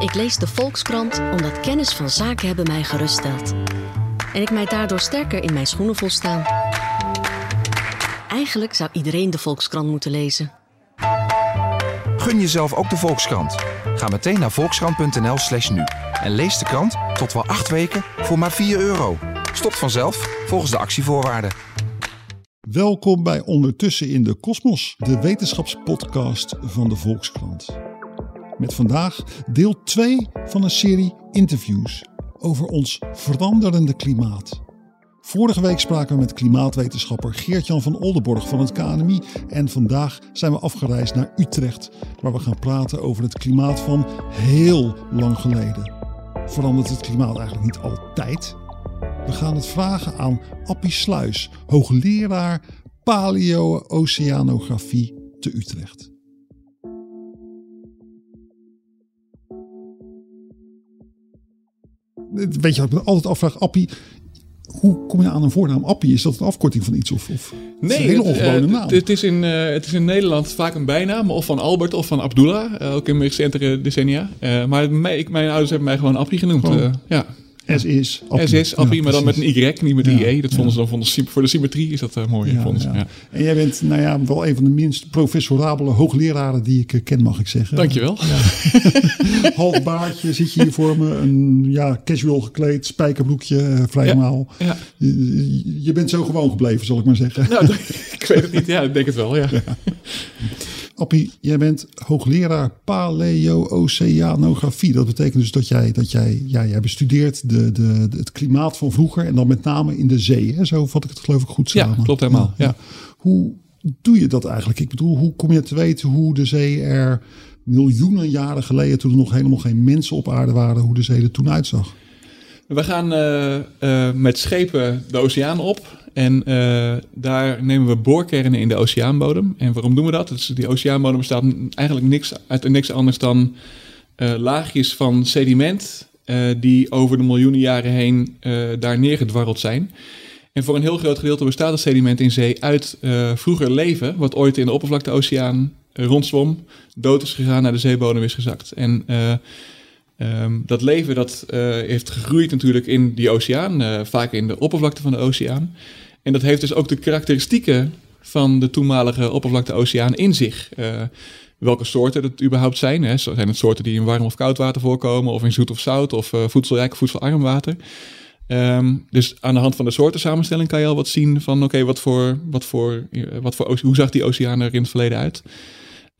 Ik lees de Volkskrant omdat kennis van zaken hebben mij geruststelt. En ik mij daardoor sterker in mijn schoenen voel staan. Eigenlijk zou iedereen de Volkskrant moeten lezen. Gun jezelf ook de Volkskrant. Ga meteen naar volkskrant.nl slash nu. En lees de krant tot wel acht weken voor maar 4 euro. Stopt vanzelf volgens de actievoorwaarden. Welkom bij Ondertussen in de Kosmos, de wetenschapspodcast van de Volkskrant. Met vandaag deel 2 van een serie interviews over ons veranderende klimaat. Vorige week spraken we met klimaatwetenschapper Geert-Jan van Oldenborg van het KNMI. En vandaag zijn we afgereisd naar Utrecht, waar we gaan praten over het klimaat van heel lang geleden. Verandert het klimaat eigenlijk niet altijd? We gaan het vragen aan Appie Sluis, hoogleraar paleo-oceanografie te Utrecht. Weet je wat ik me altijd afvraag, Appie? Hoe kom je aan een voornaam Appie? Is dat een afkorting van iets? Of, of nee, een hele het, ongewone eh, naam? Het is, in, eh, het is in Nederland vaak een bijnaam, of van Albert of van Abdullah, eh, ook in recentere decennia. Maar mij, ik, mijn ouders hebben mij gewoon Appie genoemd. Eh, ja. S is Appie. S is Appie, Ja, maar dan met een. Y, niet met Ja, een IE. Dat vonden ja. ze dan vonden ze, voor de symmetrie is dat eh, mooi. Ja, vonden ze, ja. ja. En jij bent nou ja, wel een van de minst professorabele hoogleraren die ik eh, ken, mag ik zeggen. Dankjewel. Half baardje zit je hier voor me. Een ja, casual gekleed, spijkerbroekje, eh, vrij Ja. Ja. Je, je bent zo gewoon gebleven, zal ik maar zeggen. Nou, ik weet het niet. Ja, ik denk het wel, ja. Appie, jij bent hoogleraar paleo-oceanografie. Dat betekent dus dat jij, dat jij, ja, jij bestudeert de, de, de- het klimaat van vroeger en dan met name in de zee. Hè? Zo vat ik het geloof ik goed Ja, samen. klopt helemaal, ja. Hoe doe je dat eigenlijk? Ik bedoel, hoe kom je te weten hoe de zee er miljoenen jaren geleden, toen er nog helemaal geen mensen op aarde waren, hoe de zee er toen uitzag? We gaan eh, eh, met schepen de oceaan op. En eh, daar nemen we boorkernen in de oceaanbodem. En waarom doen we dat? Dus die oceaanbodem bestaat eigenlijk niks, uit niks anders dan laagjes van sediment... die over de miljoenen jaren heen daar neergedwarreld zijn. En voor een heel groot gedeelte bestaat het sediment in zee uit vroeger leven... wat ooit in de oppervlakteoceaan eh, rondzwom, dood is gegaan, naar de zeebodem is gezakt. En... eh, Ehm, dat leven dat, eh, heeft gegroeid natuurlijk in die oceaan, eh, vaak in de oppervlakte van de oceaan. En dat heeft dus ook de karakteristieken van de toenmalige oppervlakte-oceaan in zich. Eh, welke soorten het überhaupt zijn. Hè? Zijn het soorten die in warm of koud water voorkomen, of in zoet of zout, of voedselrijk of voedselarm water? Ehm, dus aan de hand van de soortensamenstelling kan je al wat zien van, oké, wat voor, wat voor, wat voor, hoe zag die oceaan er in het verleden uit?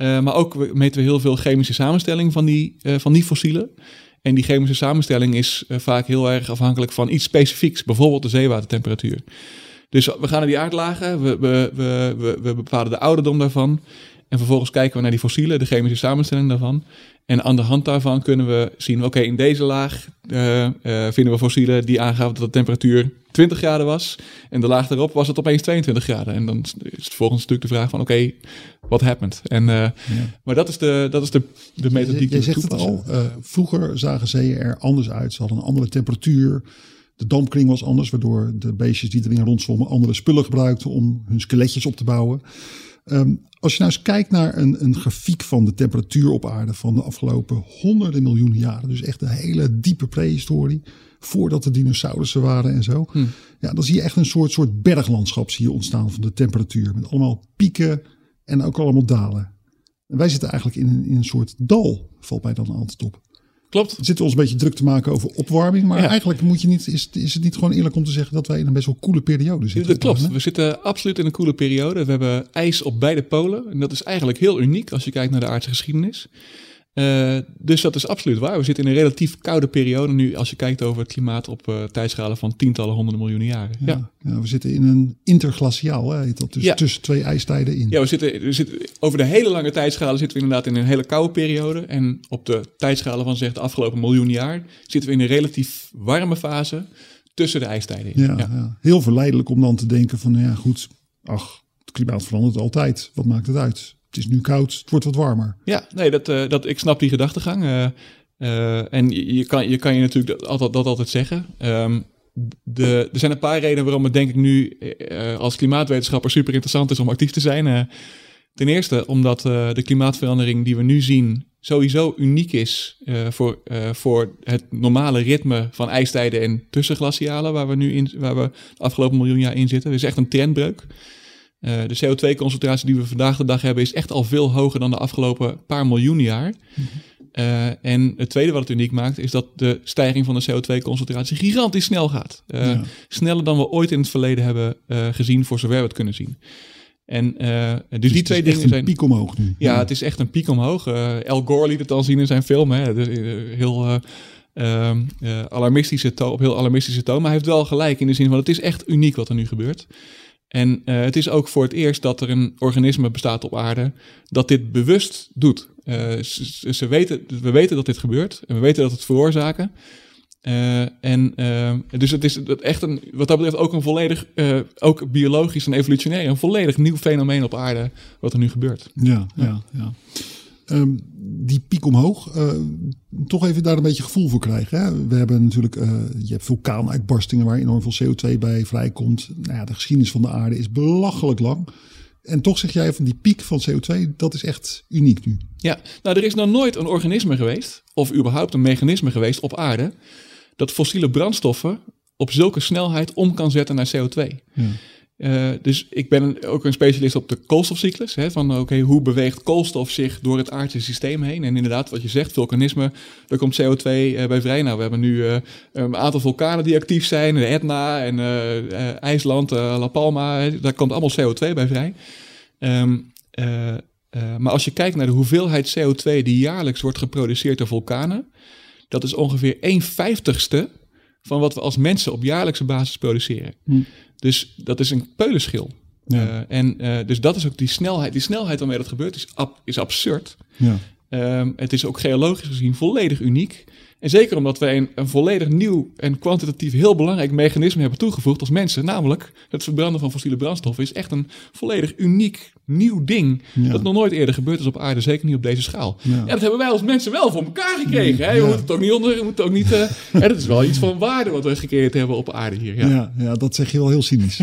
Eh, maar ook meten we heel veel chemische samenstelling van die, eh, van die fossielen. En die chemische samenstelling is eh, vaak heel erg afhankelijk van iets specifieks, bijvoorbeeld de zeewatertemperatuur. Dus we gaan naar die aardlagen, we, we, we, we bepalen de ouderdom daarvan. En vervolgens kijken we naar die fossielen, de chemische samenstelling daarvan. En aan de hand daarvan kunnen we zien, oké, in deze laag eh, eh, vinden we fossielen die aangaven dat de temperatuur 20 graden was. En de laag daarop was het opeens 22 graden. En dan is het volgens natuurlijk de vraag van, oké, what happened? En, eh, Maar dat is de, dat is de, de methodiek die we het toepassen. al, eh, vroeger zagen zeeën er anders uit. Ze hadden een andere temperatuur. De dampkring was anders, waardoor de beestjes die erin rondzwommen andere spullen gebruikten om hun skeletjes op te bouwen. Ehm, als je nou eens kijkt naar een, een grafiek van de temperatuur op aarde van de afgelopen honderden miljoenen jaren, dus echt een hele diepe prehistorie, voordat de dinosaurussen waren en zo, ja, dan zie je echt een soort, soort berglandschap zie je ontstaan van de temperatuur. Met allemaal pieken en ook allemaal dalen. En wij zitten eigenlijk in een, in een soort dal, valt mij dan altijd op. Klopt. We zitten ons een beetje druk te maken over opwarming. Maar Ja. eigenlijk moet je niet, is, is het niet gewoon eerlijk om te zeggen dat wij in een best wel koele periode zitten. Dat klopt. Hè? We zitten absoluut in een koele periode. We hebben ijs op beide polen. En dat is eigenlijk heel uniek als je kijkt naar de aardse geschiedenis. Eh, dus dat is absoluut waar. We zitten in een relatief koude periode nu als je kijkt over het klimaat op eh tijdschalen van tientallen honderden miljoenen jaren. Ja. Ja. Ja, we zitten in een interglaciaal, hè, heet dat. Dus Ja. tussen twee ijstijden in. Ja, we zitten, we zitten over de hele lange tijdschalen zitten we inderdaad in een hele koude periode. En op de tijdschalen van zeg de afgelopen miljoen jaar zitten we in een relatief warme fase tussen de ijstijden in. Ja, ja. Heel verleidelijk om dan te denken van, nou ja goed, ach, het klimaat verandert altijd. Wat maakt het uit? Het is nu koud, het wordt wat warmer. Ja, nee, dat, eh, dat, ik snap die gedachtegang. eh, eh, en je, kan, je kan je natuurlijk dat altijd, dat altijd zeggen. Ehm, de, er zijn een paar redenen waarom het denk ik nu als klimaatwetenschapper super interessant is om actief te zijn. Ten eerste omdat de klimaatverandering die we nu zien sowieso uniek is voor, voor het normale ritme van ijstijden en tussenglacialen, waar we nu in, waar we de afgelopen miljoen jaar in zitten. Het is echt een trendbreuk. Uh, de CO2-concentratie die we vandaag de dag hebben is echt al veel hoger dan de afgelopen paar miljoen jaar. Uh, en het tweede wat het uniek maakt, is dat de stijging van de CO2-concentratie gigantisch snel gaat. Uh, ja. Sneller dan we ooit in het verleden hebben gezien, voor zover we het kunnen zien. En dus, dus die twee dingen zijn. een piek omhoog nu. Ja, ja, het is echt een piek omhoog. Al Gore liet het al zien in zijn film. Hè. Dus, heel ehm, alarmistische toon, op heel alarmistische toon. Maar hij heeft wel gelijk in de zin van het is echt uniek wat er nu gebeurt. En uh, het is ook voor het eerst dat er een organisme bestaat op aarde dat dit bewust doet. Uh, ze, ze, weten, we weten dat dit gebeurt en we weten dat het veroorzaken. Uh, en dus het is echt een, wat dat betreft ook een volledig, ook biologisch en evolutionair, een volledig nieuw fenomeen op aarde wat er nu gebeurt. Ja, ja, ja. Um, die piek omhoog, uh, toch even daar een beetje gevoel voor krijgen. Hè? We hebben natuurlijk, uh, je hebt vulkaanuitbarstingen waar enorm veel CO2 bij vrijkomt. Nou ja, de geschiedenis van de aarde is belachelijk lang. En toch zeg jij van die piek van CO2, dat is echt uniek nu. Ja, nou er is nog nooit een organisme geweest, of überhaupt een mechanisme geweest op aarde, dat fossiele brandstoffen op zulke snelheid om kan zetten naar CO2. Ja. Uh, dus ik ben ook een specialist op de koolstofcyclus. Hè, van oké, hoe beweegt koolstof zich door het aardse systeem heen? En inderdaad, wat je zegt, vulkanisme, daar komt CO2 uh, bij vrij. Nou, we hebben nu uh, een aantal vulkanen die actief zijn. De Etna en IJsland, La Palma, daar komt allemaal CO2 bij vrij. Um, maar als je kijkt naar de hoeveelheid CO2 die jaarlijks wordt geproduceerd door vulkanen, dat is ongeveer 1 vijftigste van wat we als mensen op jaarlijkse basis produceren. Hm. Dus dat is een peulenschil. Ja. Uh, en uh, dus dat is ook die snelheid. Die snelheid waarmee dat gebeurt is, ab, is absurd. Ja. Um, het is ook geologisch gezien volledig uniek. En zeker omdat wij een, een, volledig nieuw en kwantitatief heel belangrijk mechanisme hebben toegevoegd als mensen. Namelijk het verbranden van fossiele brandstoffen is echt een volledig uniek nieuw ding. Ja. Dat nog nooit eerder gebeurd is op aarde, zeker niet op deze schaal. Ja, ja dat hebben wij als mensen wel voor elkaar gekregen. Hè? Je moet het ook niet onder, je moet het ook niet. Uh, hè, dat is wel iets van waarde wat we gecreëerd hebben op aarde hier. Ja, ja, ja dat zeg je wel heel cynisch.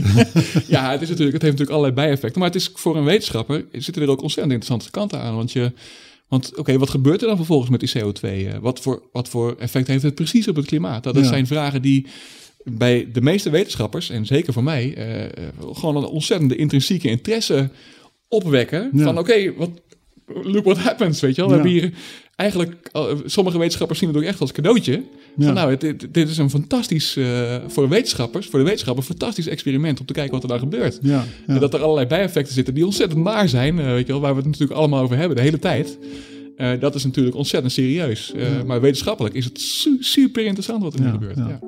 ja, het, is natuurlijk, het heeft natuurlijk allerlei bijeffecten. Maar het is voor een wetenschapper zitten er ook ontzettend interessante kanten aan. Want je. Want oké, wat gebeurt er dan vervolgens met die CO2? Wat voor, wat voor effect heeft het precies op het klimaat? Dat, dat zijn vragen die bij de meeste wetenschappers, en zeker voor mij, uh, gewoon een ontzettende intrinsieke interesse opwekken. Van oké, okay, wat look what happens, weet je wel. We hebben hier eigenlijk, sommige wetenschappers zien het ook echt als cadeautje. Van, nou, dit, dit, is een fantastisch, uh, voor wetenschappers, voor de wetenschapper, fantastisch experiment om te kijken wat er daar gebeurt. Ja, En dat er allerlei bijeffecten zitten die ontzettend naar zijn, uh, weet je wel, waar we het natuurlijk allemaal over hebben de hele tijd. Uh, dat is natuurlijk ontzettend serieus. Maar wetenschappelijk is het su super interessant wat er nu gebeurt. Ja.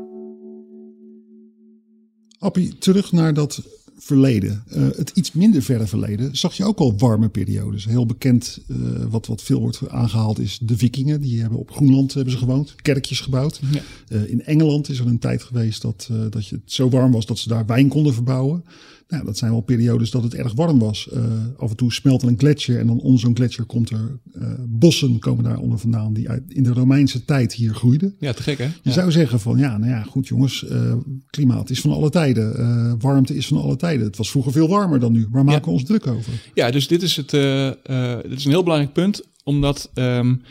Appie, terug naar dat verleden, uh, het iets minder verre verleden, zag je ook al warme periodes. Heel bekend, uh, wat, wat veel wordt aangehaald, is de vikingen. Die hebben op Groenland hebben ze gewoond, kerkjes gebouwd. Ja. Uh, in Engeland is er een tijd geweest dat, dat je het zo warm was dat ze daar wijn konden verbouwen. Nou, dat zijn wel periodes dat het erg warm was. Uh, af en toe smelt er een gletsjer en dan onder zo'n gletsjer komt er uh, bossen komen daar onder vandaan die uit, in de Romeinse tijd hier groeiden. Ja, te gek hè? Je zou zeggen van ja, nou ja, goed jongens, uh, klimaat is van alle tijden, warmte is van alle tijden. Het was vroeger veel warmer dan nu. Waar maken we ons druk over? Ja, dus dit is, het, dit is een heel belangrijk punt, omdat um,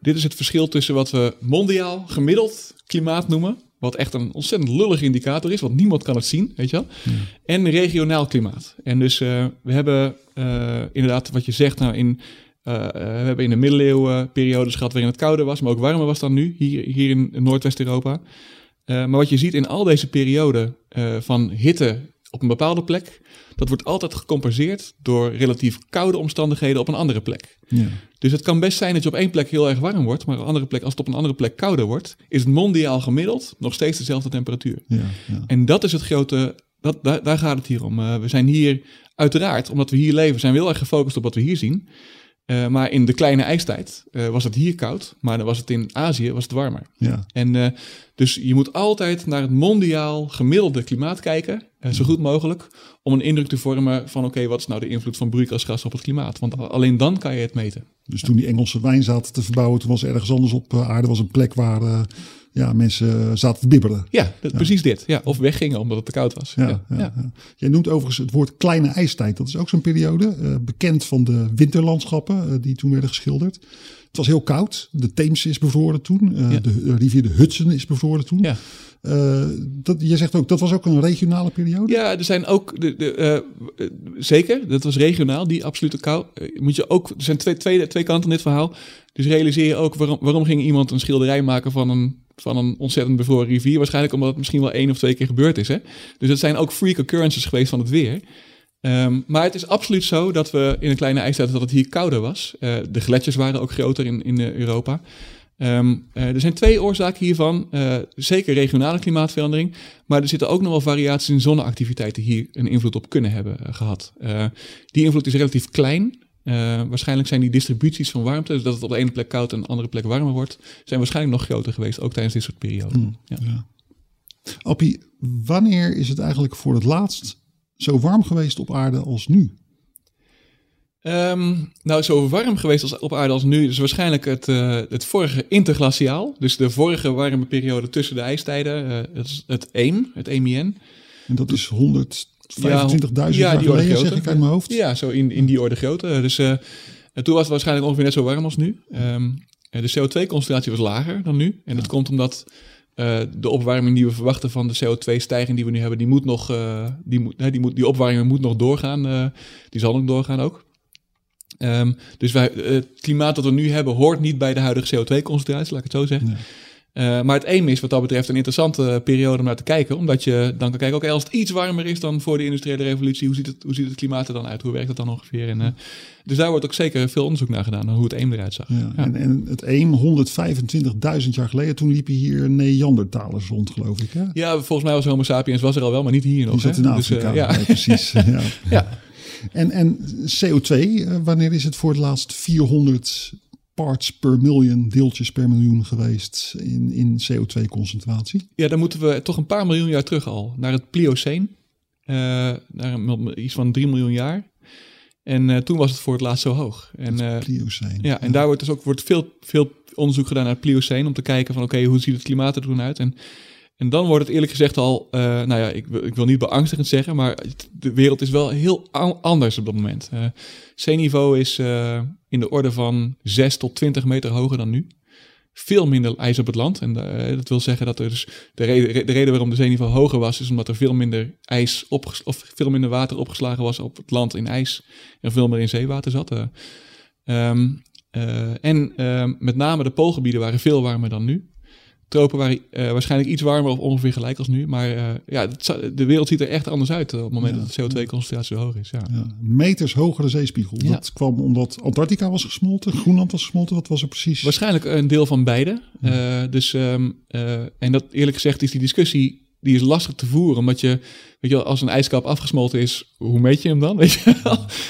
dit is het verschil tussen wat we mondiaal gemiddeld klimaat noemen wat echt een ontzettend lullig indicator is, want niemand kan het zien, weet je wel. En regionaal klimaat. En dus uh, we hebben uh, inderdaad, wat je zegt, nou in, uh, we hebben in de middeleeuwen periodes gehad waarin het kouder was, maar ook warmer was dan nu, hier, hier in Noordwest-Europa. maar wat je ziet in al deze perioden van hitte op een bepaalde plek, dat wordt altijd gecompenseerd door relatief koude omstandigheden op een andere plek. Ja. Dus het kan best zijn dat je op één plek heel erg warm wordt, maar op een andere plek, als het op een andere plek kouder wordt, is het mondiaal gemiddeld nog steeds dezelfde temperatuur. Ja, ja. En dat is het grote, dat, daar, daar gaat het hier om. Uh, we zijn hier uiteraard, omdat we hier leven, zijn we heel erg gefocust op wat we hier zien. Uh, maar in de kleine ijstijd uh, was het hier koud, maar dan was het in Azië was het warmer. Ja. En uh, dus je moet altijd naar het mondiaal gemiddelde klimaat kijken. Eh, zo goed mogelijk, om een indruk te vormen van oké, wat is nou de invloed van broeikasgas op het klimaat? Want alleen dan kan je het meten. Dus toen die Engelse wijn zaten te verbouwen, toen was ergens anders op eh, aarde was een plek waar uh, ja, mensen zaten te bibberen. Ja, dat, precies dit. Ja, of weggingen omdat het te koud was. Ja, ja, Jij noemt overigens het woord kleine ijstijd. Dat is ook zo'n periode, bekend van de winterlandschappen die toen werden geschilderd. Het was heel koud. De Theems is bevroren toen. De rivier de Hudson is bevroren toen. Ja. Uh, dat, je zegt ook, dat was ook een regionale periode? Ja, er zijn ook, de, de, uh, zeker, dat was regionaal, die absolute kou. moet je ook, er zijn twee, twee, twee kanten in dit verhaal. Dus realiseer je ook, waarom, waarom ging iemand een schilderij maken van een, van een ontzettend bevroren rivier? Waarschijnlijk omdat het misschien wel één of twee keer gebeurd is. Hè? Dus het zijn ook freak occurrences geweest van het weer. Um, maar het is absoluut zo dat we in een kleine ijstijd dat het hier kouder was. Uh, de gletsjers waren ook groter in, in Europa. Um, uh, er zijn twee oorzaken hiervan. Uh, zeker regionale klimaatverandering. Maar er zitten ook nog wel variaties in zonneactiviteiten die hier een invloed op kunnen hebben gehad. die invloed is relatief klein. waarschijnlijk zijn die distributies van warmte, dus dat het op de ene plek koud en de andere plek warmer wordt, zijn waarschijnlijk nog groter geweest, ook tijdens dit soort perioden. Mm, ja. ja. Appie, wanneer is het eigenlijk voor het laatst zo warm geweest op aarde als nu? Um, nou, zo warm geweest als op aarde als nu is waarschijnlijk het, uh, het vorige interglaciaal. Dus de vorige warme periode tussen de ijstijden. Uh, het, het EEM, het EMIN. En dat is 125.000 ja, jaar geleden, zeg ik uit mijn hoofd. Ja, zo in, in die orde grootte. Dus uh, toen was het waarschijnlijk ongeveer net zo warm als nu. Um, de CO2-concentratie was lager dan nu. En dat komt omdat uh, de opwarming die we verwachten van de CO2-stijging die we nu hebben, die moet nog, uh, die, moet, die, moet, die opwarming moet nog doorgaan. Uh, die zal nog doorgaan ook. Um, dus wij, het klimaat dat we nu hebben hoort niet bij de huidige CO2-concentratie, laat ik het zo zeggen. Uh, maar het EEM is wat dat betreft een interessante periode om naar te kijken. Omdat je dan kan kijken, oké, als het iets warmer is dan voor de industriële revolutie, hoe ziet het, hoe ziet het klimaat er dan uit? Hoe werkt dat dan ongeveer? En, uh, dus daar wordt ook zeker veel onderzoek naar gedaan, hoe het EEM eruit zag. Ja, ja. En, en, het EEM, 125.000 jaar geleden, toen liepen hier Neandertalers rond, geloof ik. Hè? Ja, volgens mij was Homo sapiens was er al wel, maar niet hier nog. Die zat in Afrika, dus, uh, ja. precies. ja. ja. En, en CO2, eh, wanneer is het voor het laatst 400 parts per miljoen, deeltjes per miljoen geweest in, in CO2-concentratie? Ja, dan moeten we toch een paar miljoen jaar terug al, naar het Plioceen. Uh, naar iets van 3 miljoen jaar. En uh, toen was het voor het laatst zo hoog. En, uh. Ja, en daar wordt dus ook wordt veel, veel onderzoek gedaan naar het Plioceen om te kijken van oké, hoe ziet het klimaat er toen uit? En en dan wordt het eerlijk gezegd al, uh, nou ja, ik, ik, wil niet beangstigend zeggen, maar de wereld is wel heel anders op dat moment. Uh, zeeniveau is uh, in de orde van 6 tot 20 meter hoger dan nu. Veel minder ijs op het land. En dat wil zeggen dat er dus de reden, de reden waarom de zeeniveau hoger was, is omdat er veel minder ijs of veel minder water opgeslagen was op het land in ijs en veel meer in zeewater zat. Um, en ehm, met name de poolgebieden waren veel warmer dan nu. Tropen waren uh, waarschijnlijk iets warmer of ongeveer gelijk als nu. Maar uh, ja, de wereld ziet er echt anders uit op het moment dat de CO2-concentratie zo hoog is. Ja. ja. meters hogere zeespiegel. Ja. Dat kwam omdat Antarctica was gesmolten, Groenland was gesmolten. Wat was er precies? Waarschijnlijk een deel van beide. Uh, dus, um, en dat eerlijk gezegd is die discussie die is lastig te voeren. Omdat je, weet je, als een ijskap afgesmolten is, hoe meet je hem dan? Weet je?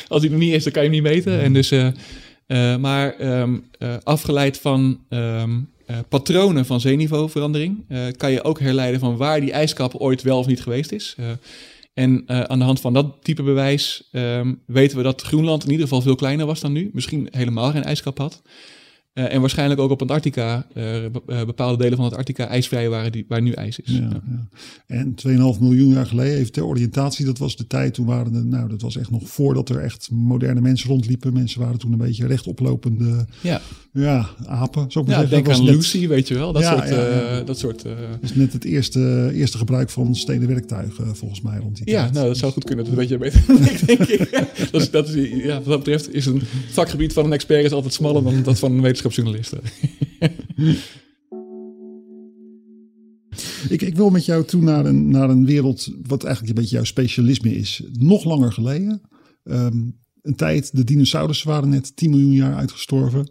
als hij er niet is, dan kan je hem niet meten. En dus, maar um, afgeleid van... Um, uh, patronen van zeeniveauverandering uh, kan je ook herleiden van waar die ijskap ooit wel of niet geweest is. Uh, en aan de hand van dat type bewijs um, weten we dat Groenland in ieder geval veel kleiner was dan nu. Misschien helemaal geen ijskap had. Uh, en waarschijnlijk ook op Antarctica, uh, bepaalde delen van Antarctica ijsvrij waren die, waar nu ijs is. Ja, ja. En 2,5 miljoen jaar geleden, even ter oriëntatie, dat was de tijd toen waren er, nou dat was echt nog voordat er echt moderne mensen rondliepen. Mensen waren toen een beetje rechtoplopende ja. Ja, apen. Zo ja, denk aan Lucy, weet je wel. Dat soort... Uh, dat soort is net het eerste, eerste gebruik van stenen werktuigen volgens mij rond die ja, tijd. nou dat zou goed kunnen. Dat weet je beter ik, denk ik. dat is, dat is, ja, wat dat betreft is een vakgebied van een expert is altijd smaller dan dat van een wetenschap wetenschapsjournalisten. ik, ik wil met jou toe naar een, naar een wereld wat eigenlijk een beetje jouw specialisme is. Nog langer geleden. Um, een tijd, de dinosaurussen waren net 10 miljoen jaar uitgestorven.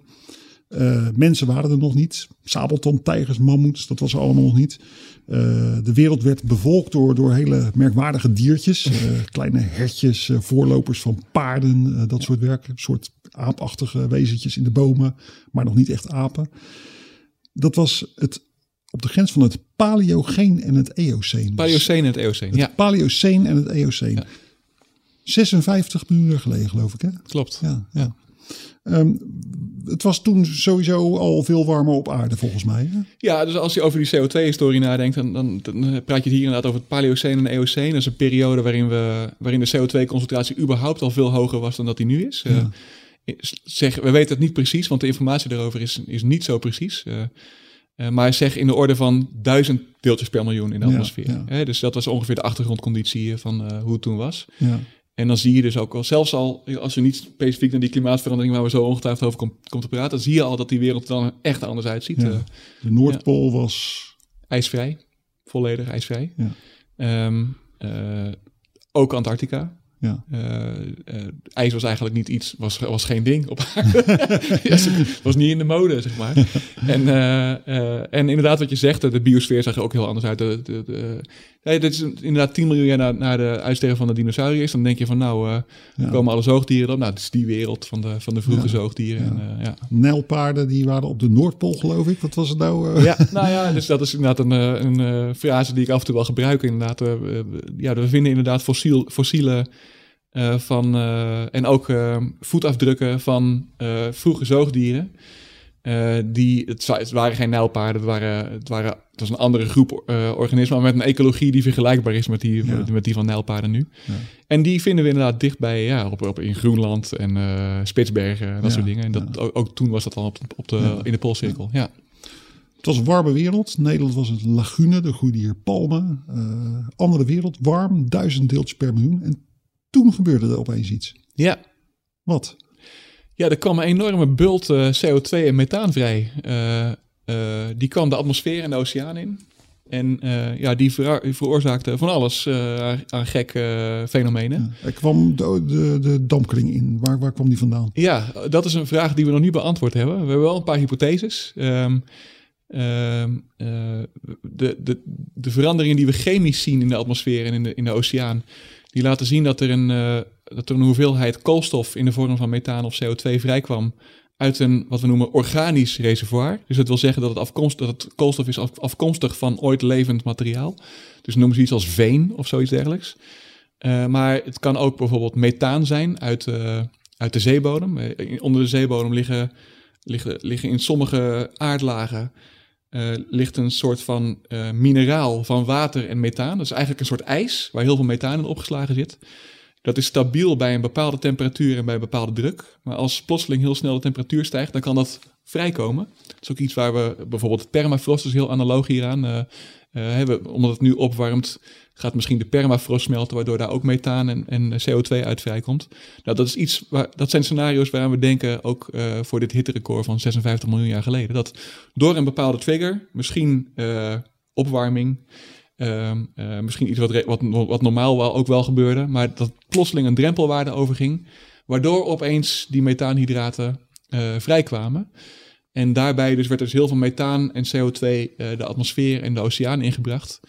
Uh, mensen waren er nog niet. Sabelton, tijgers, mammoets, dat was allemaal nog niet. Uh, de wereld werd bevolkt door, door hele merkwaardige diertjes. Uh, kleine hertjes, voorlopers van paarden, dat soort werk. Een soort aapachtige wezentjes in de bomen, maar nog niet echt apen. Dat was het op de grens van het Paleogeen en het Eoceen. was. Paleocene en het Eocene. Het Ja, Paleoceen en het Eoceen. Ja. 56 miljoen jaar geleden, geloof ik. Hè? klopt. Ja, ja. Ehm, het was toen sowieso al veel warmer op aarde, volgens mij. Hè? Ja, dus als je over die CO2-historie nadenkt, dan, dan, dan praat je het hier inderdaad over het Paleocene en Eocene. Dat is een periode waarin, we, waarin de CO2-concentratie überhaupt al veel hoger was dan dat die nu is. Ja. Eh, zeg, we weten het niet precies, want de informatie daarover is, is niet zo precies. Eh, eh, maar zeg in de orde van duizend deeltjes per miljoen in de atmosfeer. ja. Dus dat was ongeveer de achtergrondconditie eh, van hoe het toen was. Ja. En dan zie je dus ook al, zelfs al, als je niet specifiek naar die klimaatverandering waar we zo ongetwijfeld over komt te praten, dan zie je al dat die wereld er dan echt anders uitziet. De Noordpool was... ijsvrij, volledig ijsvrij. Ja. Ehm, eh, ook Antarctica. Ja. Eh, eh, ijs was eigenlijk niet iets, was, was geen ding op aarde. Was niet in de mode, zeg maar. En, eh, en inderdaad, wat je zegt, de biosfeer zag er ook heel anders uit. De, de, de, nee, dit is inderdaad 10 miljoen jaar na, na de uitsterven van de dinosauriërs. Dan denk je van, nou, Ja. komen alle zoogdieren dan? Nou, het is die wereld van de, van de vroege Ja. zoogdieren. En, ja. Nijlpaarden die waren op de Noordpool, geloof ik. Wat was het nou? Ja, nou ja, dus dat is inderdaad een, een frase die ik af en toe wel gebruik. Inderdaad, ja, we vinden inderdaad fossiel, fossielen eh, van, eh, en ook eh, voetafdrukken van vroege zoogdieren. Die, het, wa- het waren geen nijlpaarden, het, waren, het, waren, het was een andere groep organismen, maar met een ecologie die vergelijkbaar is met die, Ja. met die van nijlpaarden nu. Ja. En die vinden we inderdaad dichtbij, ja, op, op, in Groenland en Spitsbergen en dat Ja, soort dingen. En dat, ook, ook toen was dat al op, op de, in de Poolcirkel, ja. Het was een warme wereld. Nederland was een lagune, er groeiden hier palmen. Andere wereld, warm, duizend deeltjes per miljoen. En toen gebeurde er opeens iets. Ja, Wat? Ja, er kwam een enorme bult eh, CO2 en methaan vrij. Eh, eh, die kwam de atmosfeer en de oceaan in. En ja, die veroorzaakte van alles aan- gekke fenomenen. Er kwam de, de, de dampkring in. Waar, waar kwam die vandaan? Ja, dat is een vraag die we nog niet beantwoord hebben. We hebben wel een paar hypotheses. Ehm, ehm, eh, de, de, de veranderingen die we chemisch zien in de atmosfeer en in de, in de oceaan, die laten zien dat er, een, eh, dat er een hoeveelheid koolstof in de vorm van methaan of CO2 vrijkwam uit een wat we noemen organisch reservoir. Dus dat wil zeggen dat het, afkomst, dat het koolstof is af- afkomstig van ooit levend materiaal. Dus noemen ze iets als veen of zoiets dergelijks. Eh, maar het kan ook bijvoorbeeld methaan zijn uit, eh, uit de zeebodem. Onder de zeebodem liggen, liggen, liggen in sommige aardlagen eh, ligt een soort van eh, mineraal van water en methaan. Dat is eigenlijk een soort ijs waar heel veel methaan in opgeslagen zit. Dat is stabiel bij een bepaalde temperatuur en bij een bepaalde druk. Maar als plotseling heel snel de temperatuur stijgt, dan kan dat vrijkomen. Dat is ook iets waar we bijvoorbeeld permafrost is heel analoog hieraan. eh, eh, omdat het nu opwarmt, gaat misschien de permafrost smelten, waardoor daar ook methaan en, en CO2 uit vrijkomt. Nou, dat, is iets dat zijn scenario's waaraan we denken, ook eh, voor dit hitterecord van 56 miljoen jaar geleden. Dat door een bepaalde trigger, misschien eh, opwarming, ehm, eh, misschien iets wat, wat, wat normaal wel, ook wel gebeurde, maar dat plotseling een drempelwaarde overging, waardoor opeens die methaanhydraten vrijkwamen. En daarbij dus werd er dus heel veel methaan en CO2 eh, de atmosfeer en de oceaan ingebracht.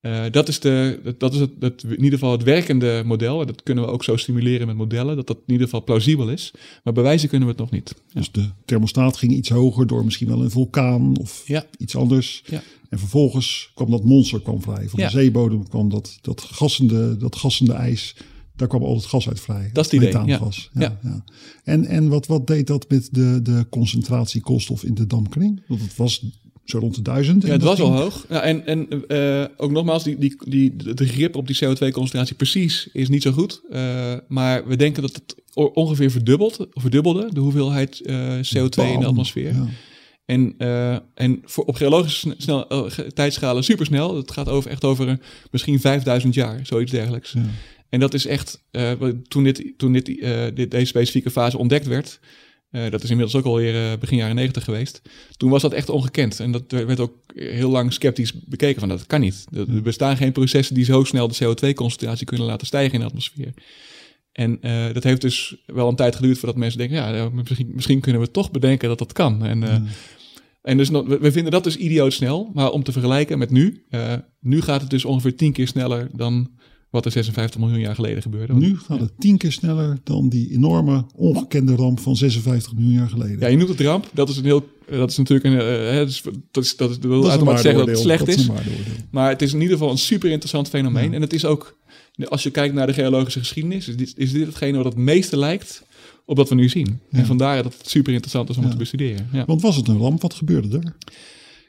Eh, dat is, de, dat- is het, het, in ieder geval het werkende model. En dat kunnen we ook zo stimuleren met modellen, dat dat in ieder geval plausibel is. Maar bewijzen kunnen we het nog niet. Ja. Dus de thermostaat ging iets hoger door misschien wel een vulkaan of Ja. iets anders. Ja. En vervolgens kwam dat monster kwam vrij. Van de zeebodem kwam dat, dat, gassende, dat gassende ijs. Daar kwam al het gas uit vrij. Dat is het idee, ja. Ja. Ja. En, en wat, wat deed dat met de, de concentratie koolstof in de dampkring? Want het was zo rond de duizend. Ja, het was al hoog. Ja, en en eh, ook nogmaals, die, die, die, de grip op die CO2-concentratie precies is niet zo goed. Eh, maar we denken dat het ongeveer verdubbelt, verdubbelde, de hoeveelheid eh, CO2 in de atmosfeer. Ja. En, en voor, op geologische sne- snel, tijdschalen supersnel. Het gaat over, echt over misschien 5000 jaar, zoiets dergelijks. Ja. En dat is echt, eh, toen, dit, toen dit, eh, dit, deze specifieke fase ontdekt werd, eh, dat is inmiddels ook alweer begin jaren 90 geweest, toen was dat echt ongekend. En dat werd ook heel lang sceptisch bekeken van dat kan niet. Er bestaan geen processen die zo snel de CO2-concentratie kunnen laten stijgen in de atmosfeer. En dat heeft dus wel een tijd geduurd voordat mensen denken, ja, misschien, misschien kunnen we toch bedenken dat dat kan. En, eh, en dus we, we vinden dat dus idioot snel. Maar om te vergelijken met nu, nu gaat het dus ongeveer tien keer sneller dan wat er 56 miljoen jaar geleden gebeurde. Nu gaat het tien keer sneller dan die enorme ongekende ramp van 56 miljoen jaar geleden. Ja, je noemt het ramp. Dat is een heel, dat is natuurlijk een, uh, dat is, dat is, dat is, dat automatisch zeggen dat het slecht dat is. maar het is in ieder geval een super interessant fenomeen. Ja. En het is ook, als je kijkt naar de geologische geschiedenis, is dit, is dit hetgene wat het meeste lijkt op wat we nu zien. Ja. En vandaar dat het super interessant is om het te bestuderen. Ja. Want was het een ramp? Wat gebeurde er?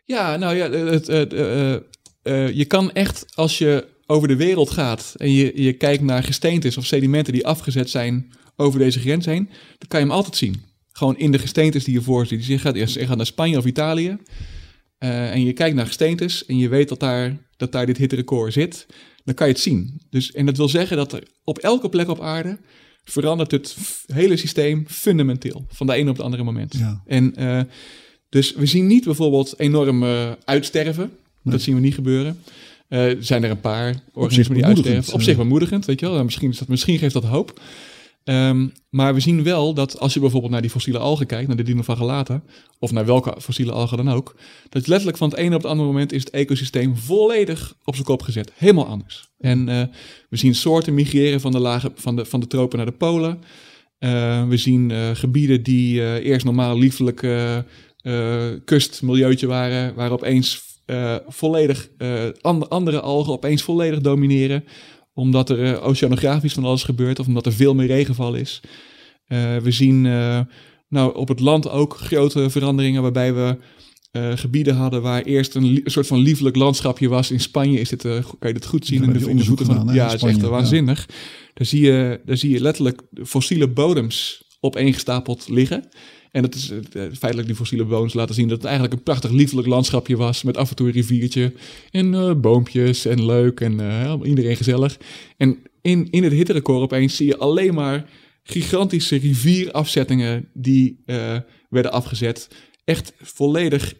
Ja, nou ja, het, het, eh, eh, je kan echt als je over de wereld gaat en je, je kijkt naar gesteentes of sedimenten die afgezet zijn over deze grens heen, dan kan je hem altijd zien. Gewoon in de gesteentes die je voor ziet. Dus je gaat, je gaat naar Spanje of Italië eh, en je kijkt naar gesteentes en je weet dat daar, dat daar dit hitterecord zit, dan kan je het zien. Dus, en dat wil zeggen dat er op elke plek op aarde verandert het hele systeem fundamenteel van de ene op het andere moment. Ja. En eh, dus we zien niet bijvoorbeeld enorm eh, uitsterven. Nee. Dat zien we niet gebeuren. Er zijn er een paar organismen die uitsterven. Op eh. zich bemoedigend, weet je wel. En Misschien, is dat, misschien geeft dat hoop. Ehm, maar we zien wel dat als je bijvoorbeeld naar die fossiele algen kijkt, naar de dinoflagellata, of naar welke fossiele algen dan ook, dat letterlijk van het ene op het andere moment is het ecosysteem volledig op zijn kop gezet. Helemaal anders. En eh, we zien soorten migreren van de, lage, van, de, van de tropen naar de polen. We zien gebieden die eerst normaal liefelijk kustmilieutje waren, waar opeens eh, volledig eh, and- andere algen opeens volledig domineren, omdat er eh, oceanografisch van alles gebeurt of omdat er veel meer regenval is. We zien nou, op het land ook grote veranderingen waarbij we gebieden hadden waar eerst een, soort van liefelijk landschapje was. In Spanje is dit, kan je dit goed zien in, de, in de voeten van... gedaan, ja, het is echt ja. waanzinnig. Daar, zie je, daar zie je letterlijk fossiele bodems opeengestapeld liggen. En dat is eh, feitelijk die fossiele bodems laten zien dat het eigenlijk een prachtig liefelijk landschapje was. Met af en toe een riviertje en eh, boompjes en leuk en eh, iedereen gezellig. En in, in het hitterecord opeens zie je alleen maar gigantische rivierafzettingen die werden afgezet. Echt volledig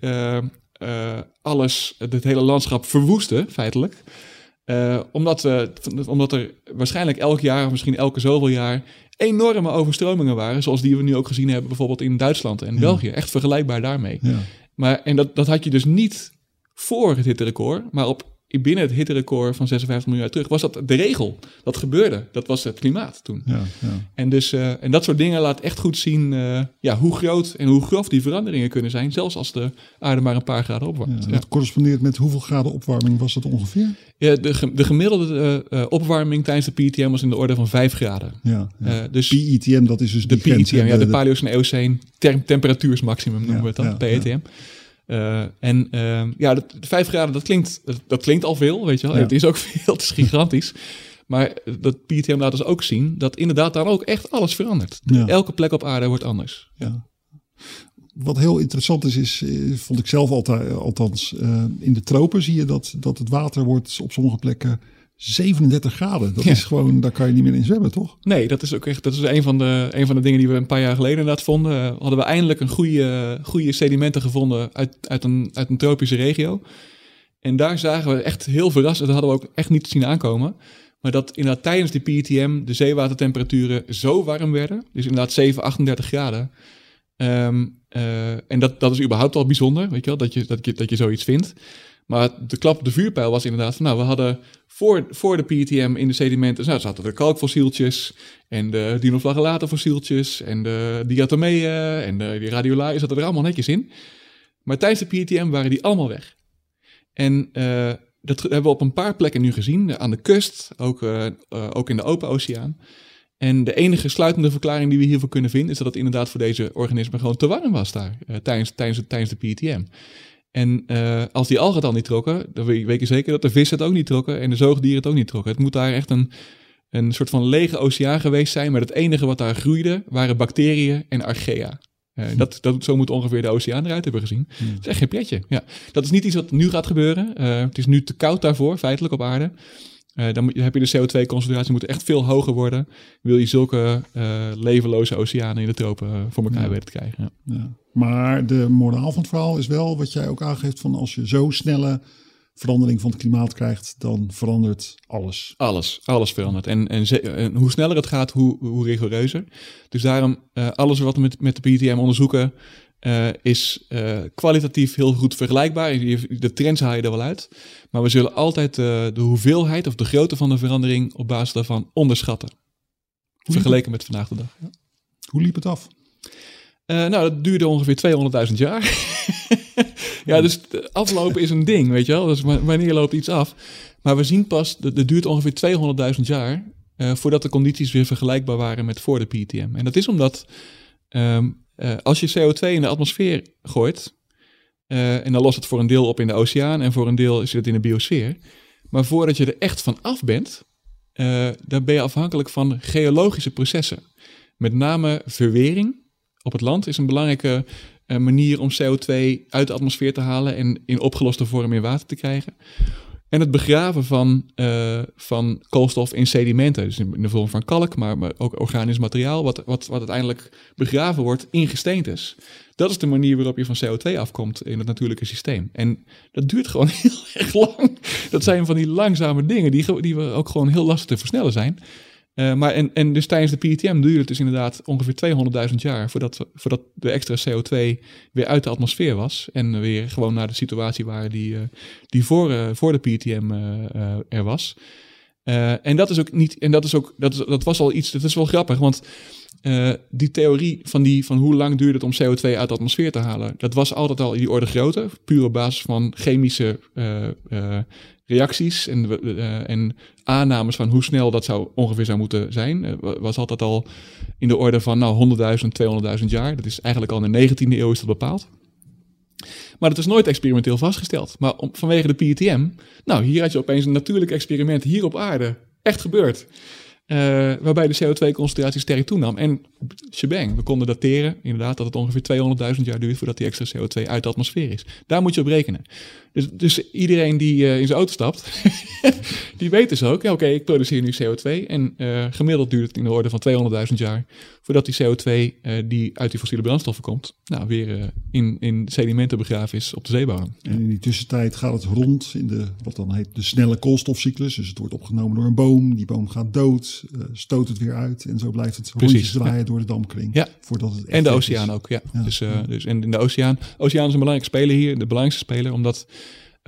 alles, het hele landschap verwoesten, feitelijk. Eh, omdat, eh, omdat er waarschijnlijk elk jaar, of misschien elke zoveel jaar, enorme overstromingen waren. Zoals die we nu ook gezien hebben, bijvoorbeeld in Duitsland en Ja. België. Echt vergelijkbaar daarmee. Ja. Maar, en dat, dat had je dus niet voor het hitterecord, maar op, binnen het hitterecord van 56 miljoen jaar terug was dat de regel. Dat gebeurde. Dat was het klimaat toen. Ja, ja. En, dus, eh, en dat soort dingen laat echt goed zien eh, ja, hoe groot en hoe grof die veranderingen kunnen zijn. Zelfs als de aarde maar een paar graden opwarmt. Ja. dat correspondeert met hoeveel graden opwarming was dat ongeveer? Ja, de, de gemiddelde eh, opwarming tijdens de PTM was in de orde van 5 graden. Ja, dus PETM, dat is dus de grens, PETM, ja, de, de- Paleocene Eocene temperatuursmaximum noemen we het dan, ja, PETM. Eh, en eh, ja, de, de 5 graden, dat klinkt, dat, dat klinkt al veel, weet je wel. Ja. Het is ook veel, het is gigantisch. Maar dat PTM laat dus ook zien dat inderdaad daar ook echt alles verandert. Ja. Elke plek op aarde wordt anders. Ja. Wat heel interessant is, is eh, vond ik zelf altijd, althans, eh, in de tropen zie je dat, dat het water wordt op sommige plekken 37 graden. Dat Ja. is gewoon, daar kan je niet meer in zwemmen, toch? Nee, dat is ook echt. Dat is een van de, een van de dingen die we een paar jaar geleden inderdaad vonden. Eh, hadden we eindelijk een goede, goede sedimenten gevonden uit, uit, een, uit een tropische regio. En daar zagen we echt heel verrassend. Dat hadden we ook echt niet zien aankomen. Maar dat inderdaad tijdens de PTM de zeewatertemperaturen zo warm werden. Dus inderdaad 7, 38 graden. Ehm, eh, en dat, dat is überhaupt al bijzonder, weet je wel, dat je, dat je, dat je zoiets vindt. Maar de klap de vuurpijl was inderdaad van, nou, we hadden voor, voor de PTM in de sedimenten, nou, zaten er kalkfossieltjes en de dinoflagellata fossieltjes en de diatomeeën en de, die radiolariën zaten er allemaal netjes in. Maar tijdens de PTM waren die allemaal weg. En eh, dat hebben we op een paar plekken nu gezien, aan de kust, ook, eh, eh, ook in de open oceaan. En de enige sluitende verklaring die we hiervoor kunnen vinden, is dat het inderdaad voor deze organismen gewoon te warm was daar tijdens, tijdens, tijdens de PTM. En eh, als die algen het al niet trokken, dan weet je zeker dat de vissen het ook niet trokken en de zoogdieren het ook niet trokken. Het moet daar echt een, een soort van lege oceaan geweest zijn, maar het enige wat daar groeide waren bacteriën en archaea. Eh, dat, dat, zo moet ongeveer de oceaan eruit hebben gezien. Dat is echt geen pretje. Ja. Dat is niet iets wat nu gaat gebeuren. Eh, het is nu te koud daarvoor, feitelijk op aarde. Eh, dan moet, heb je de CO2-concentratie moet echt veel hoger worden. Wil je zulke eh, levenloze oceanen in de tropen eh, voor elkaar Ja. weten te krijgen. Ja. Ja. Maar de moraal van het verhaal is wel wat jij ook aangeeft van als je zo snelle verandering van het klimaat krijgt, dan verandert alles. Alles, alles verandert. En, en, hoe sneller het gaat, hoe, hoe rigoureuzer. Dus daarom, alles wat we met, met de PTM onderzoeken, uh, is uh, kwalitatief heel goed vergelijkbaar. De trends haal je er wel uit. Maar we zullen altijd uh, de hoeveelheid of de grootte van de verandering op basis daarvan onderschatten. Hoe vergeleken met vandaag de dag. Ja. Hoe liep het af? nou, dat duurde ongeveer 200.000 jaar. ja, dus aflopen is een ding, weet je wel. Dus wanneer loopt iets af? Maar we zien pas, dat het duurt ongeveer 200.000 jaar voordat de condities weer vergelijkbaar waren met voor de PTM. En dat is omdat um, uh, als je CO2 in de atmosfeer gooit, uh, en dan lost het voor een deel op in de oceaan en voor een deel zit het in de biosfeer. Maar voordat je er echt van af bent, uh, dan ben je afhankelijk van geologische processen. Met name verwering op het land is een belangrijke manier om CO2 uit de atmosfeer te halen en in opgeloste vorm in water te krijgen. En het begraven van, uh, van koolstof in sedimenten, dus in de vorm van kalk, maar, maar ook organisch materiaal, wat, wat, wat uiteindelijk begraven wordt in gesteentes. Dat is de manier waarop je van CO2 afkomt in het natuurlijke systeem. En dat duurt gewoon heel erg lang. Dat zijn van die langzame dingen die, die we ook gewoon heel lastig te versnellen zijn. Uh, maar en, en dus tijdens de PTM duurde het dus inderdaad ongeveer 200.000 jaar voordat, voordat de extra CO2 weer uit de atmosfeer was. En weer gewoon naar de situatie waar die, uh, die voor, uh, voor de PTM er was. en dat is ook niet, en dat is ook, dat, is, dat was al iets, dat is wel grappig, want die theorie van, die, van hoe lang duurde het om CO2 uit de atmosfeer te halen, dat was altijd al in die orde grootte, puur op basis van chemische reacties en, uh, en aannames van hoe snel dat zou ongeveer zou moeten zijn, uh, was altijd al in de orde van nou 100.000, 200.000 jaar. Dat is eigenlijk al in de 19e eeuw is dat bepaald. Maar dat is nooit experimenteel vastgesteld. Maar vanwege de PTM, nou hier had je opeens een natuurlijk experiment hier op aarde. Echt gebeurd. Uh, waarbij de CO2-concentratie sterk toenam. En shebang, we konden dateren inderdaad dat het ongeveer 200.000 jaar duurt voordat die extra CO2 uit de atmosfeer is. Daar moet je op rekenen. Dus, dus iedereen die uh, in zijn auto stapt, die weet dus ook, ja, oké, okay, ik produceer nu CO2 en uh, gemiddeld duurt het in de orde van 200.000 jaar voordat die CO2 die uit die fossiele brandstoffen komt, nou weer in, in sedimenten begraven is op de zeebodem. En in die tussentijd gaat het rond in de, wat dan heet, de snelle koolstofcyclus. Dus het wordt opgenomen door een boom, die boom gaat dood, stoot het weer uit en zo blijft het rondjes draaien ja. door de damkring. Ja. Voordat het en de oceaan is. ook, ja. ja. Dus, dus en in de oceaan, oceaan is een belangrijke speler hier, de belangrijkste speler, omdat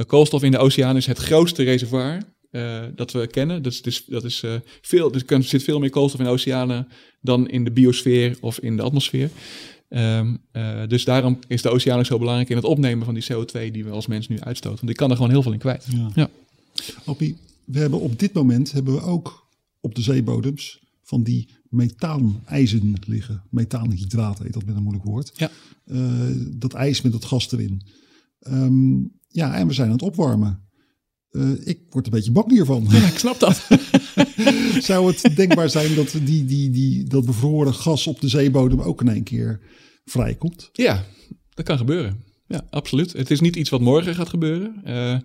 koolstof in de oceaan is het grootste reservoir uh, dat we kennen. Dat is, dus, dat is veel, dus er zit veel meer koolstof in de oceanen dan in de biosfeer of in de atmosfeer. Um, dus daarom is de oceaan ook zo belangrijk in het opnemen van die CO2 die we als mens nu uitstoten. Want die kan er gewoon heel veel in kwijt. Ja. ja. We hebben op dit moment hebben we ook op de zeebodems van die methaanijzen liggen. Methaanhydraat heet dat met een moeilijk woord. Ja. Dat ijs met dat gas erin. Um, ja, en we zijn aan het opwarmen. Uh, ik word een beetje bang hiervan. Ja, ik snap dat. Zou het denkbaar zijn dat die, die, die, dat bevroren gas op de zeebodem ook in één keer vrijkomt? Ja, dat kan gebeuren. Ja, absoluut. Het is niet iets wat morgen gaat gebeuren. Uh,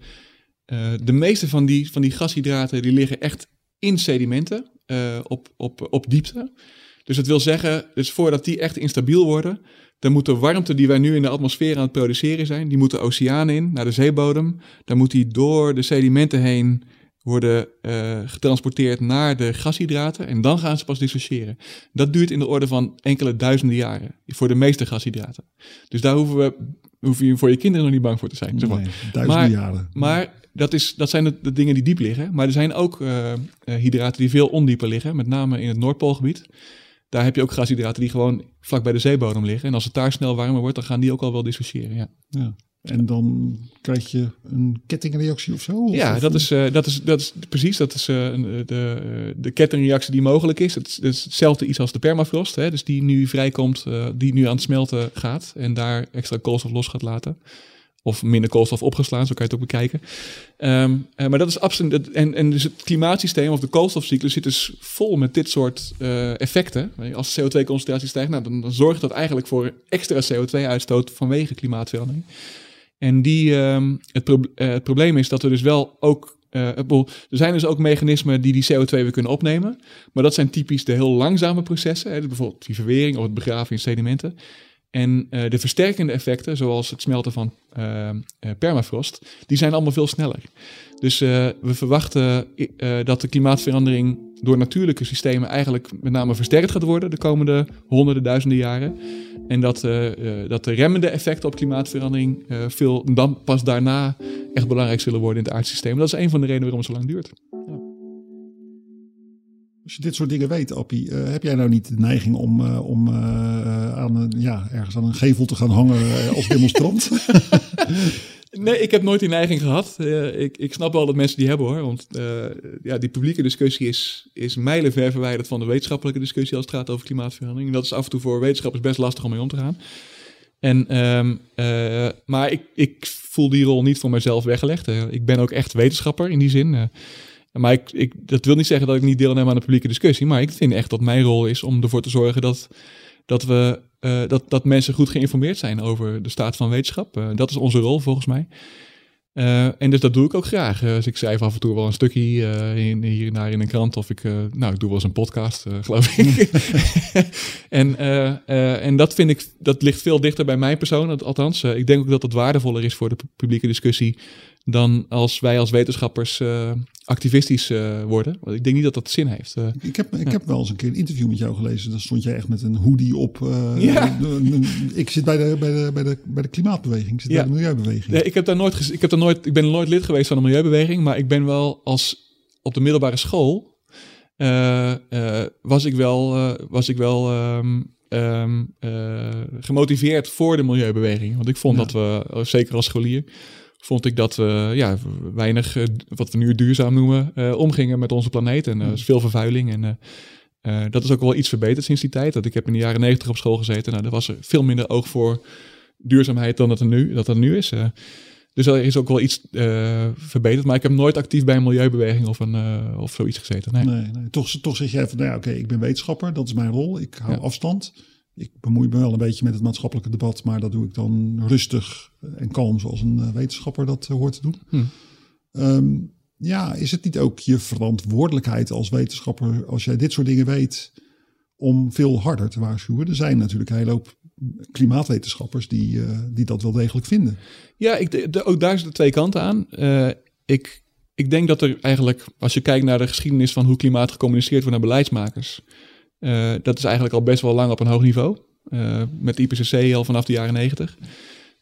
de meeste van die, van die gashydraten die liggen echt in sedimenten op, op, op diepte. Dus dat wil zeggen, dus voordat die echt instabiel worden, dan moet de warmte die wij nu in de atmosfeer aan het produceren zijn, die moet de oceaan in, naar de zeebodem. Dan moet die door de sedimenten heen worden uh, getransporteerd naar de gashydraten en dan gaan ze pas dissociëren. Dat duurt in de orde van enkele duizenden jaren voor de meeste gashydraten. Dus daar hoeven we, hoef je voor je kinderen nog niet bang voor te zijn. Zeg maar. Nee, duizenden maar, jaren. Maar dat, is, dat zijn de, de, dingen die diep liggen. Maar er zijn ook uh, hydraten die veel ondieper liggen, met name in het Noordpoolgebied. Daar heb je ook gashydraten die gewoon vlak bij de zeebodem liggen. En als het daar snel warmer wordt, dan gaan die ook al wel dissociëren. Ja. ja. En dan krijg je een kettingreactie of zo? Of ja, of dat, is, uh, dat, is, dat is precies. Dat is uh, de, de kettingreactie die mogelijk is. Het, is hetzelfde iets als de permafrost. Hè, dus die nu vrijkomt, die nu aan het smelten gaat. En daar extra koolstof los gaat laten of minder koolstof opgeslaan, zo kan je het ook bekijken. Um, uh, maar dat is absoluut. En, en dus het klimaatsysteem of de koolstofcyclus zit dus vol met dit soort uh, effecten. Als CO2-concentratie stijgt, nou, dan, dan, zorgt dat eigenlijk voor extra CO2-uitstoot vanwege klimaatverandering. En die, het, pro uh, het, probleem is dat we dus wel ook. er zijn dus ook mechanismen die die CO2 weer kunnen opnemen. Maar dat zijn typisch de heel langzame processen. Hè, dus bijvoorbeeld die verwering of het begraven in sedimenten. En uh, de versterkende effecten, zoals het smelten van uh, permafrost, die zijn allemaal veel sneller. Dus uh, we verwachten dat de klimaatverandering door natuurlijke systemen eigenlijk met name versterkt gaat worden de komende honderden, duizenden jaren. En dat, dat de remmende effecten op klimaatverandering veel dan pas daarna echt belangrijk zullen worden in het aardsysteem. Dat is een van de redenen waarom het zo lang duurt. Als je dit soort dingen weet, Appie, uh, heb jij nou niet de neiging om, om aan, ja, ergens aan een gevel te gaan hangen als demonstrant? Nee, ik heb nooit die neiging gehad. Uh, ik, ik snap wel dat mensen die hebben hoor. Want uh, ja, die publieke discussie is, is mijlenver verwijderd van de wetenschappelijke discussie als het gaat over klimaatverandering. En dat is af en toe voor wetenschappers best lastig om mee om te gaan. En, uh, maar ik, ik voel die rol niet voor mezelf weggelegd. ik ben ook echt wetenschapper in die zin. Maar ik, ik, dat wil niet zeggen dat ik niet deelneem aan de publieke discussie. Maar ik vind echt dat mijn rol is om ervoor te zorgen dat, dat we uh, dat, dat mensen goed geïnformeerd zijn over de staat van wetenschap. Uh, dat is onze rol volgens mij. Uh, en dus dat doe ik ook graag. dus ik schrijf af en toe wel een stukje in, hier en daar in een krant. Of ik, nou, ik doe wel eens een podcast, geloof ik. en, en dat vind ik, dat ligt veel dichter bij mijn persoon. Althans, ik denk ook dat het waardevoller is voor de publieke discussie dan als wij als wetenschappers uh, activistisch uh, worden. Want ik denk niet dat dat zin heeft. Uh, ik heb, ik ja. heb wel eens een keer een interview met jou gelezen. Daar stond jij echt met een hoodie op. ja. ik zit bij de, bij, de, bij, de, bij de klimaatbeweging. Ik zit ja. bij de milieubeweging. Ik, heb daar nooit ik, heb daar nooit, ik ben nooit lid geweest van de milieubeweging. Maar ik ben wel als op de middelbare school... was ik wel, was ik wel um, um, gemotiveerd voor de milieubeweging. Want ik vond dat we, zeker als scholier vond ik dat we ja, weinig, uh, wat we nu duurzaam noemen, uh, omgingen met onze planeet. En er is veel vervuiling. En dat is ook wel iets verbeterd sinds die tijd. Dat ik heb in de jaren negentig op school gezeten. Nou, er was er veel minder oog voor duurzaamheid dan dat er nu, dat er nu is. dus er is ook wel iets verbeterd. Maar ik heb nooit actief bij een milieubeweging of, een, of zoiets gezeten. Nee. nee, nee. Toch, toch zeg jij van, nou ja, oké, ik ben wetenschapper. Dat is mijn rol. Ik hou ja. afstand ik bemoei me wel een beetje met het maatschappelijke debat, maar dat doe ik dan rustig en kalm, zoals een eh, wetenschapper dat eh, hoort te doen. Hm. Um, ja, is het niet ook je verantwoordelijkheid als wetenschapper, als jij dit soort dingen weet, om veel harder te waarschuwen? Er zijn natuurlijk een hele hoop klimaatwetenschappers die, uh, die dat wel degelijk vinden. Ja, ik, de, ook daar zitten twee kanten aan. Uh, ik, ik denk dat er eigenlijk, als je kijkt naar de geschiedenis van hoe klimaat gecommuniceerd wordt naar beleidsmakers, uh, dat is eigenlijk al best wel lang op een hoog niveau. Uh, met IPCC al vanaf de jaren negentig.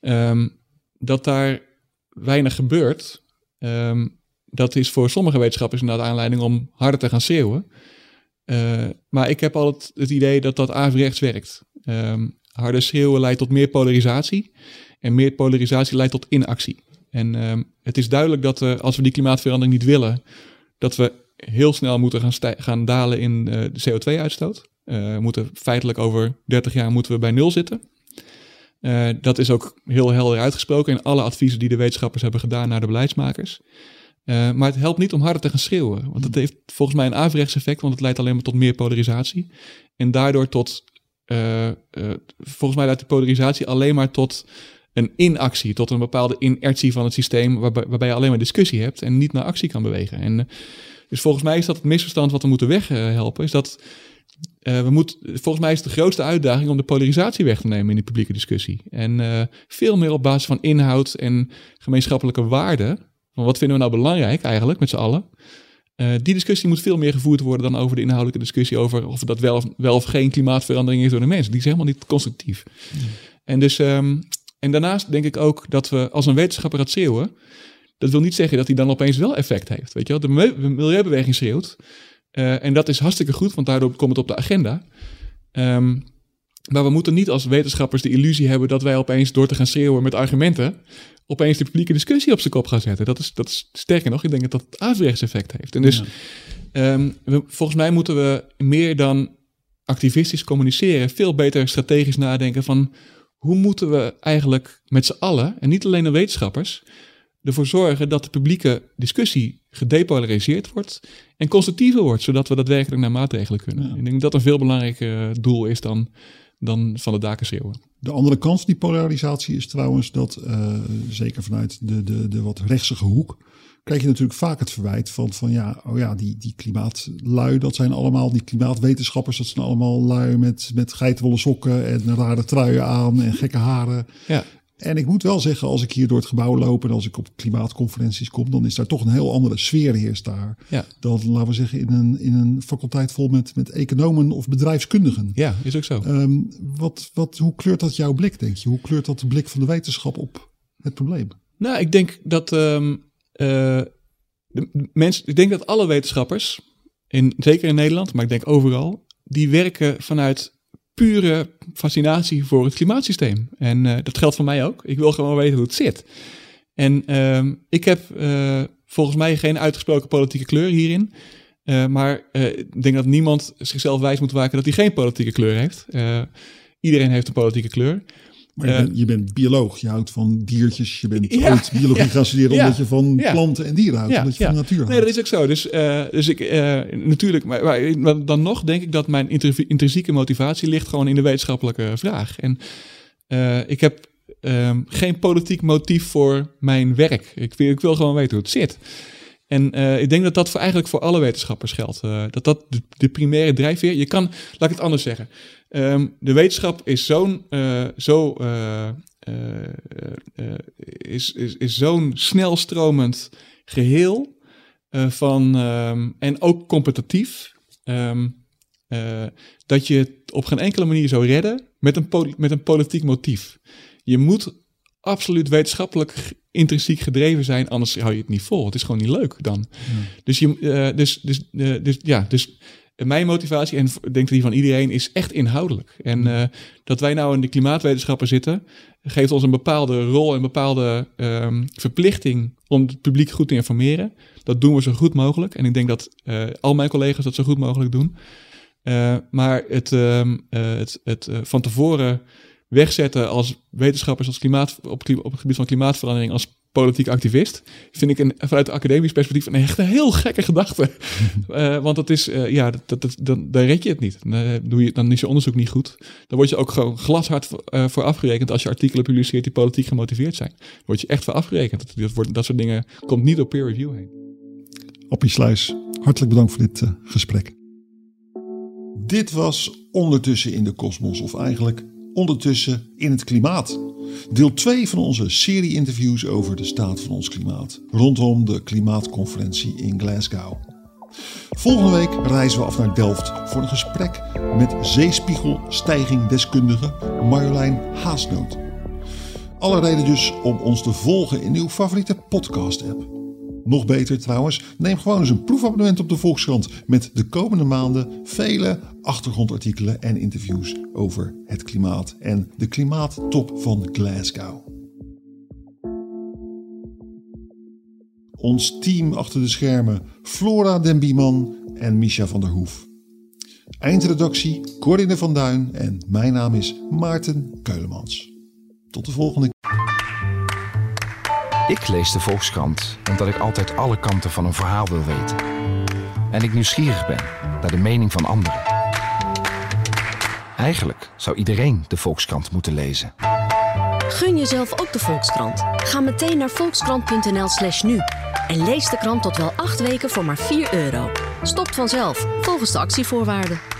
Um, dat daar weinig gebeurt, um, dat is voor sommige wetenschappers inderdaad aanleiding om harder te gaan schreeuwen. Uh, maar ik heb altijd het idee dat dat averechts werkt. Um, harder schreeuwen leidt tot meer polarisatie. En meer polarisatie leidt tot inactie. En het is duidelijk dat als we die klimaatverandering niet willen, dat we heel snel moeten gaan, gaan dalen in uh, de CO2-uitstoot. Uh, eh, moeten feitelijk over 30 jaar moeten we bij nul zitten. Uh, dat is ook heel helder uitgesproken in alle adviezen die de wetenschappers hebben gedaan naar de beleidsmakers. maar het helpt niet om harder te gaan schreeuwen. Want het heeft volgens mij een averechts effect, want het leidt alleen maar tot meer polarisatie. En daardoor tot, volgens mij leidt de polarisatie alleen maar tot een inactie, tot een bepaalde inertie van het systeem, waarbij, waarbij je alleen maar discussie hebt en niet naar actie kan bewegen. En dus volgens mij is dat het misverstand wat we moeten weghelpen. Is dat uh, we moeten, volgens mij is het de grootste uitdaging om de polarisatie weg te nemen in de publieke discussie. En uh, veel meer op basis van inhoud en gemeenschappelijke waarden. Van wat vinden we nou belangrijk eigenlijk met z'n allen? Uh, die discussie moet veel meer gevoerd worden dan over de inhoudelijke discussie over of dat wel of, wel of geen klimaatverandering is door de mensen. Die is helemaal niet constructief. Mm. En, dus, um, en daarnaast denk ik ook dat we als een wetenschapper gaat schreeuwen, dat wil niet zeggen dat hij dan opeens wel effect heeft. Weet je wel? De milieubeweging schreeuwt. Uh, en dat is hartstikke goed, want daardoor komt het op de agenda. Um, maar we moeten niet als wetenschappers de illusie hebben dat wij opeens door te gaan schreeuwen met argumenten, opeens de publieke discussie op zijn kop gaan zetten. Dat is, dat is sterker nog, ik denk dat dat het averechts effect heeft. En dus ja. um, we, volgens mij moeten we meer dan activistisch communiceren, veel beter strategisch nadenken van hoe moeten we eigenlijk met z'n allen, en niet alleen de wetenschappers, ervoor zorgen dat de publieke discussie gedepolariseerd wordt en constructiever wordt, zodat we daadwerkelijk naar maatregelen kunnen. Ik denk dat dat een veel belangrijker doel is dan, dan van de daken schreeuwen. De andere kant van die polarisatie is trouwens dat, uh, zeker vanuit de, de, de wat rechtsige hoek, krijg je natuurlijk vaak het verwijt van, van ja, oh ja, die, die klimaatlui, dat zijn allemaal, die klimaatwetenschappers, dat zijn allemaal lui met, met geitenwolle sokken en rare truien aan en gekke haren. Ja. En ik moet wel zeggen, als ik hier door het gebouw loop en als ik op klimaatconferenties kom, dan is daar toch een heel andere sfeer heerst daar. Ja. Dan, laten we zeggen, in een, in een faculteit vol met, met economen of bedrijfskundigen. Ja, is ook zo. Ehm, wat, wat, hoe kleurt dat jouw blik, denk je? Hoe kleurt dat de blik van de wetenschap op het probleem? Nou, ik denk dat ehm, eh, de mensen, ik denk dat alle wetenschappers, in, zeker in Nederland, maar ik denk overal, die werken vanuit pure fascinatie voor het klimaatsysteem. En eh, dat geldt voor mij ook. Ik wil gewoon weten hoe het zit. En ehm, ik heb eh, volgens mij geen uitgesproken politieke kleur hierin. maar ik denk dat niemand zichzelf wijs moet maken dat hij geen politieke kleur heeft. iedereen heeft een politieke kleur. Maar je, bent, je, bent, bioloog, je houdt van diertjes, je bent ooit biologie gaan studeren omdat je van planten en dieren houdt, omdat je van natuur houdt. Nee, dat is ook zo. Dus, uh, dus ik, uh, natuurlijk, maar, maar, dan nog denk ik dat mijn intrinsieke motivatie ligt gewoon in de wetenschappelijke vraag. En ik heb um, geen politiek motief voor mijn werk. Ik ik wil gewoon weten hoe het zit. En uh, ik denk dat dat eigenlijk voor alle wetenschappers geldt. Uh, dat dat de, primaire drijfveer. Je kan, laat ik het anders zeggen. Um, de wetenschap is zo'n uh, zo, is, is, is snelstromend geheel van um, en ook competitief. Um, dat je het op geen enkele manier zou redden met een, met een politiek motief. Je moet absoluut wetenschappelijk intrinsiek gedreven zijn, anders hou je het niet vol. Het is gewoon niet leuk dan. Dus, je, uh, dus, dus, uh, dus ja, dus mijn motivatie, en ik denk die van iedereen, is echt inhoudelijk. En uh, dat wij nou in de klimaatwetenschappen zitten, geeft ons een bepaalde rol en een bepaalde um, verplichting om het publiek goed te informeren. Dat doen we zo goed mogelijk. En ik denk dat al mijn collega's dat zo goed mogelijk doen. maar het, um, het, het van tevoren wegzetten als wetenschappers als klimaat, op, op het gebied van klimaatverandering als politiek activist, vind ik een, vanuit academisch perspectief een echt een heel gekke gedachte. uh, want dat is, uh, ja, dat, dat, dan, dan red je het niet. Dan, uh, doe je, dan is je onderzoek niet goed. Dan word je ook gewoon glashard voor afgerekend als je artikelen publiceert die politiek gemotiveerd zijn. Dan word je echt voor afgerekend. Dat, dat, wordt, dat soort dingen komt niet door peer review heen. Oppie Sluis, hartelijk bedankt voor dit gesprek. Dit was Ondertussen in de Kosmos, of eigenlijk ondertussen in het klimaat. Deel 2 van onze serie interviews over de staat van ons klimaat rondom de klimaatconferentie in Glasgow. Volgende week reizen we af naar Delft voor een gesprek met zeespiegelstijgingdeskundige Marjolein Haasnoot. Alle reden dus om ons te volgen in uw favoriete podcast-app. Nog beter trouwens, neem gewoon eens een proefabonnement op de Volkskrant met de komende maanden vele achtergrondartikelen en interviews over het klimaat en de klimaattop van Glasgow. Ons team achter de schermen Flora Den Bieman en Misha van der Hoef. Eindredactie Corinne van Duin en mijn naam is Maarten Keulemans. Tot de volgende ik lees de Volkskrant omdat ik altijd alle kanten van een verhaal wil weten. En ik nieuwsgierig ben naar de mening van anderen. Eigenlijk zou iedereen de Volkskrant moeten lezen. Gun jezelf ook de Volkskrant. Ga meteen naar volkskrant.nl/slash nu en lees de krant tot wel acht weken voor maar 4 euro. Stopt vanzelf, volgens de actievoorwaarden.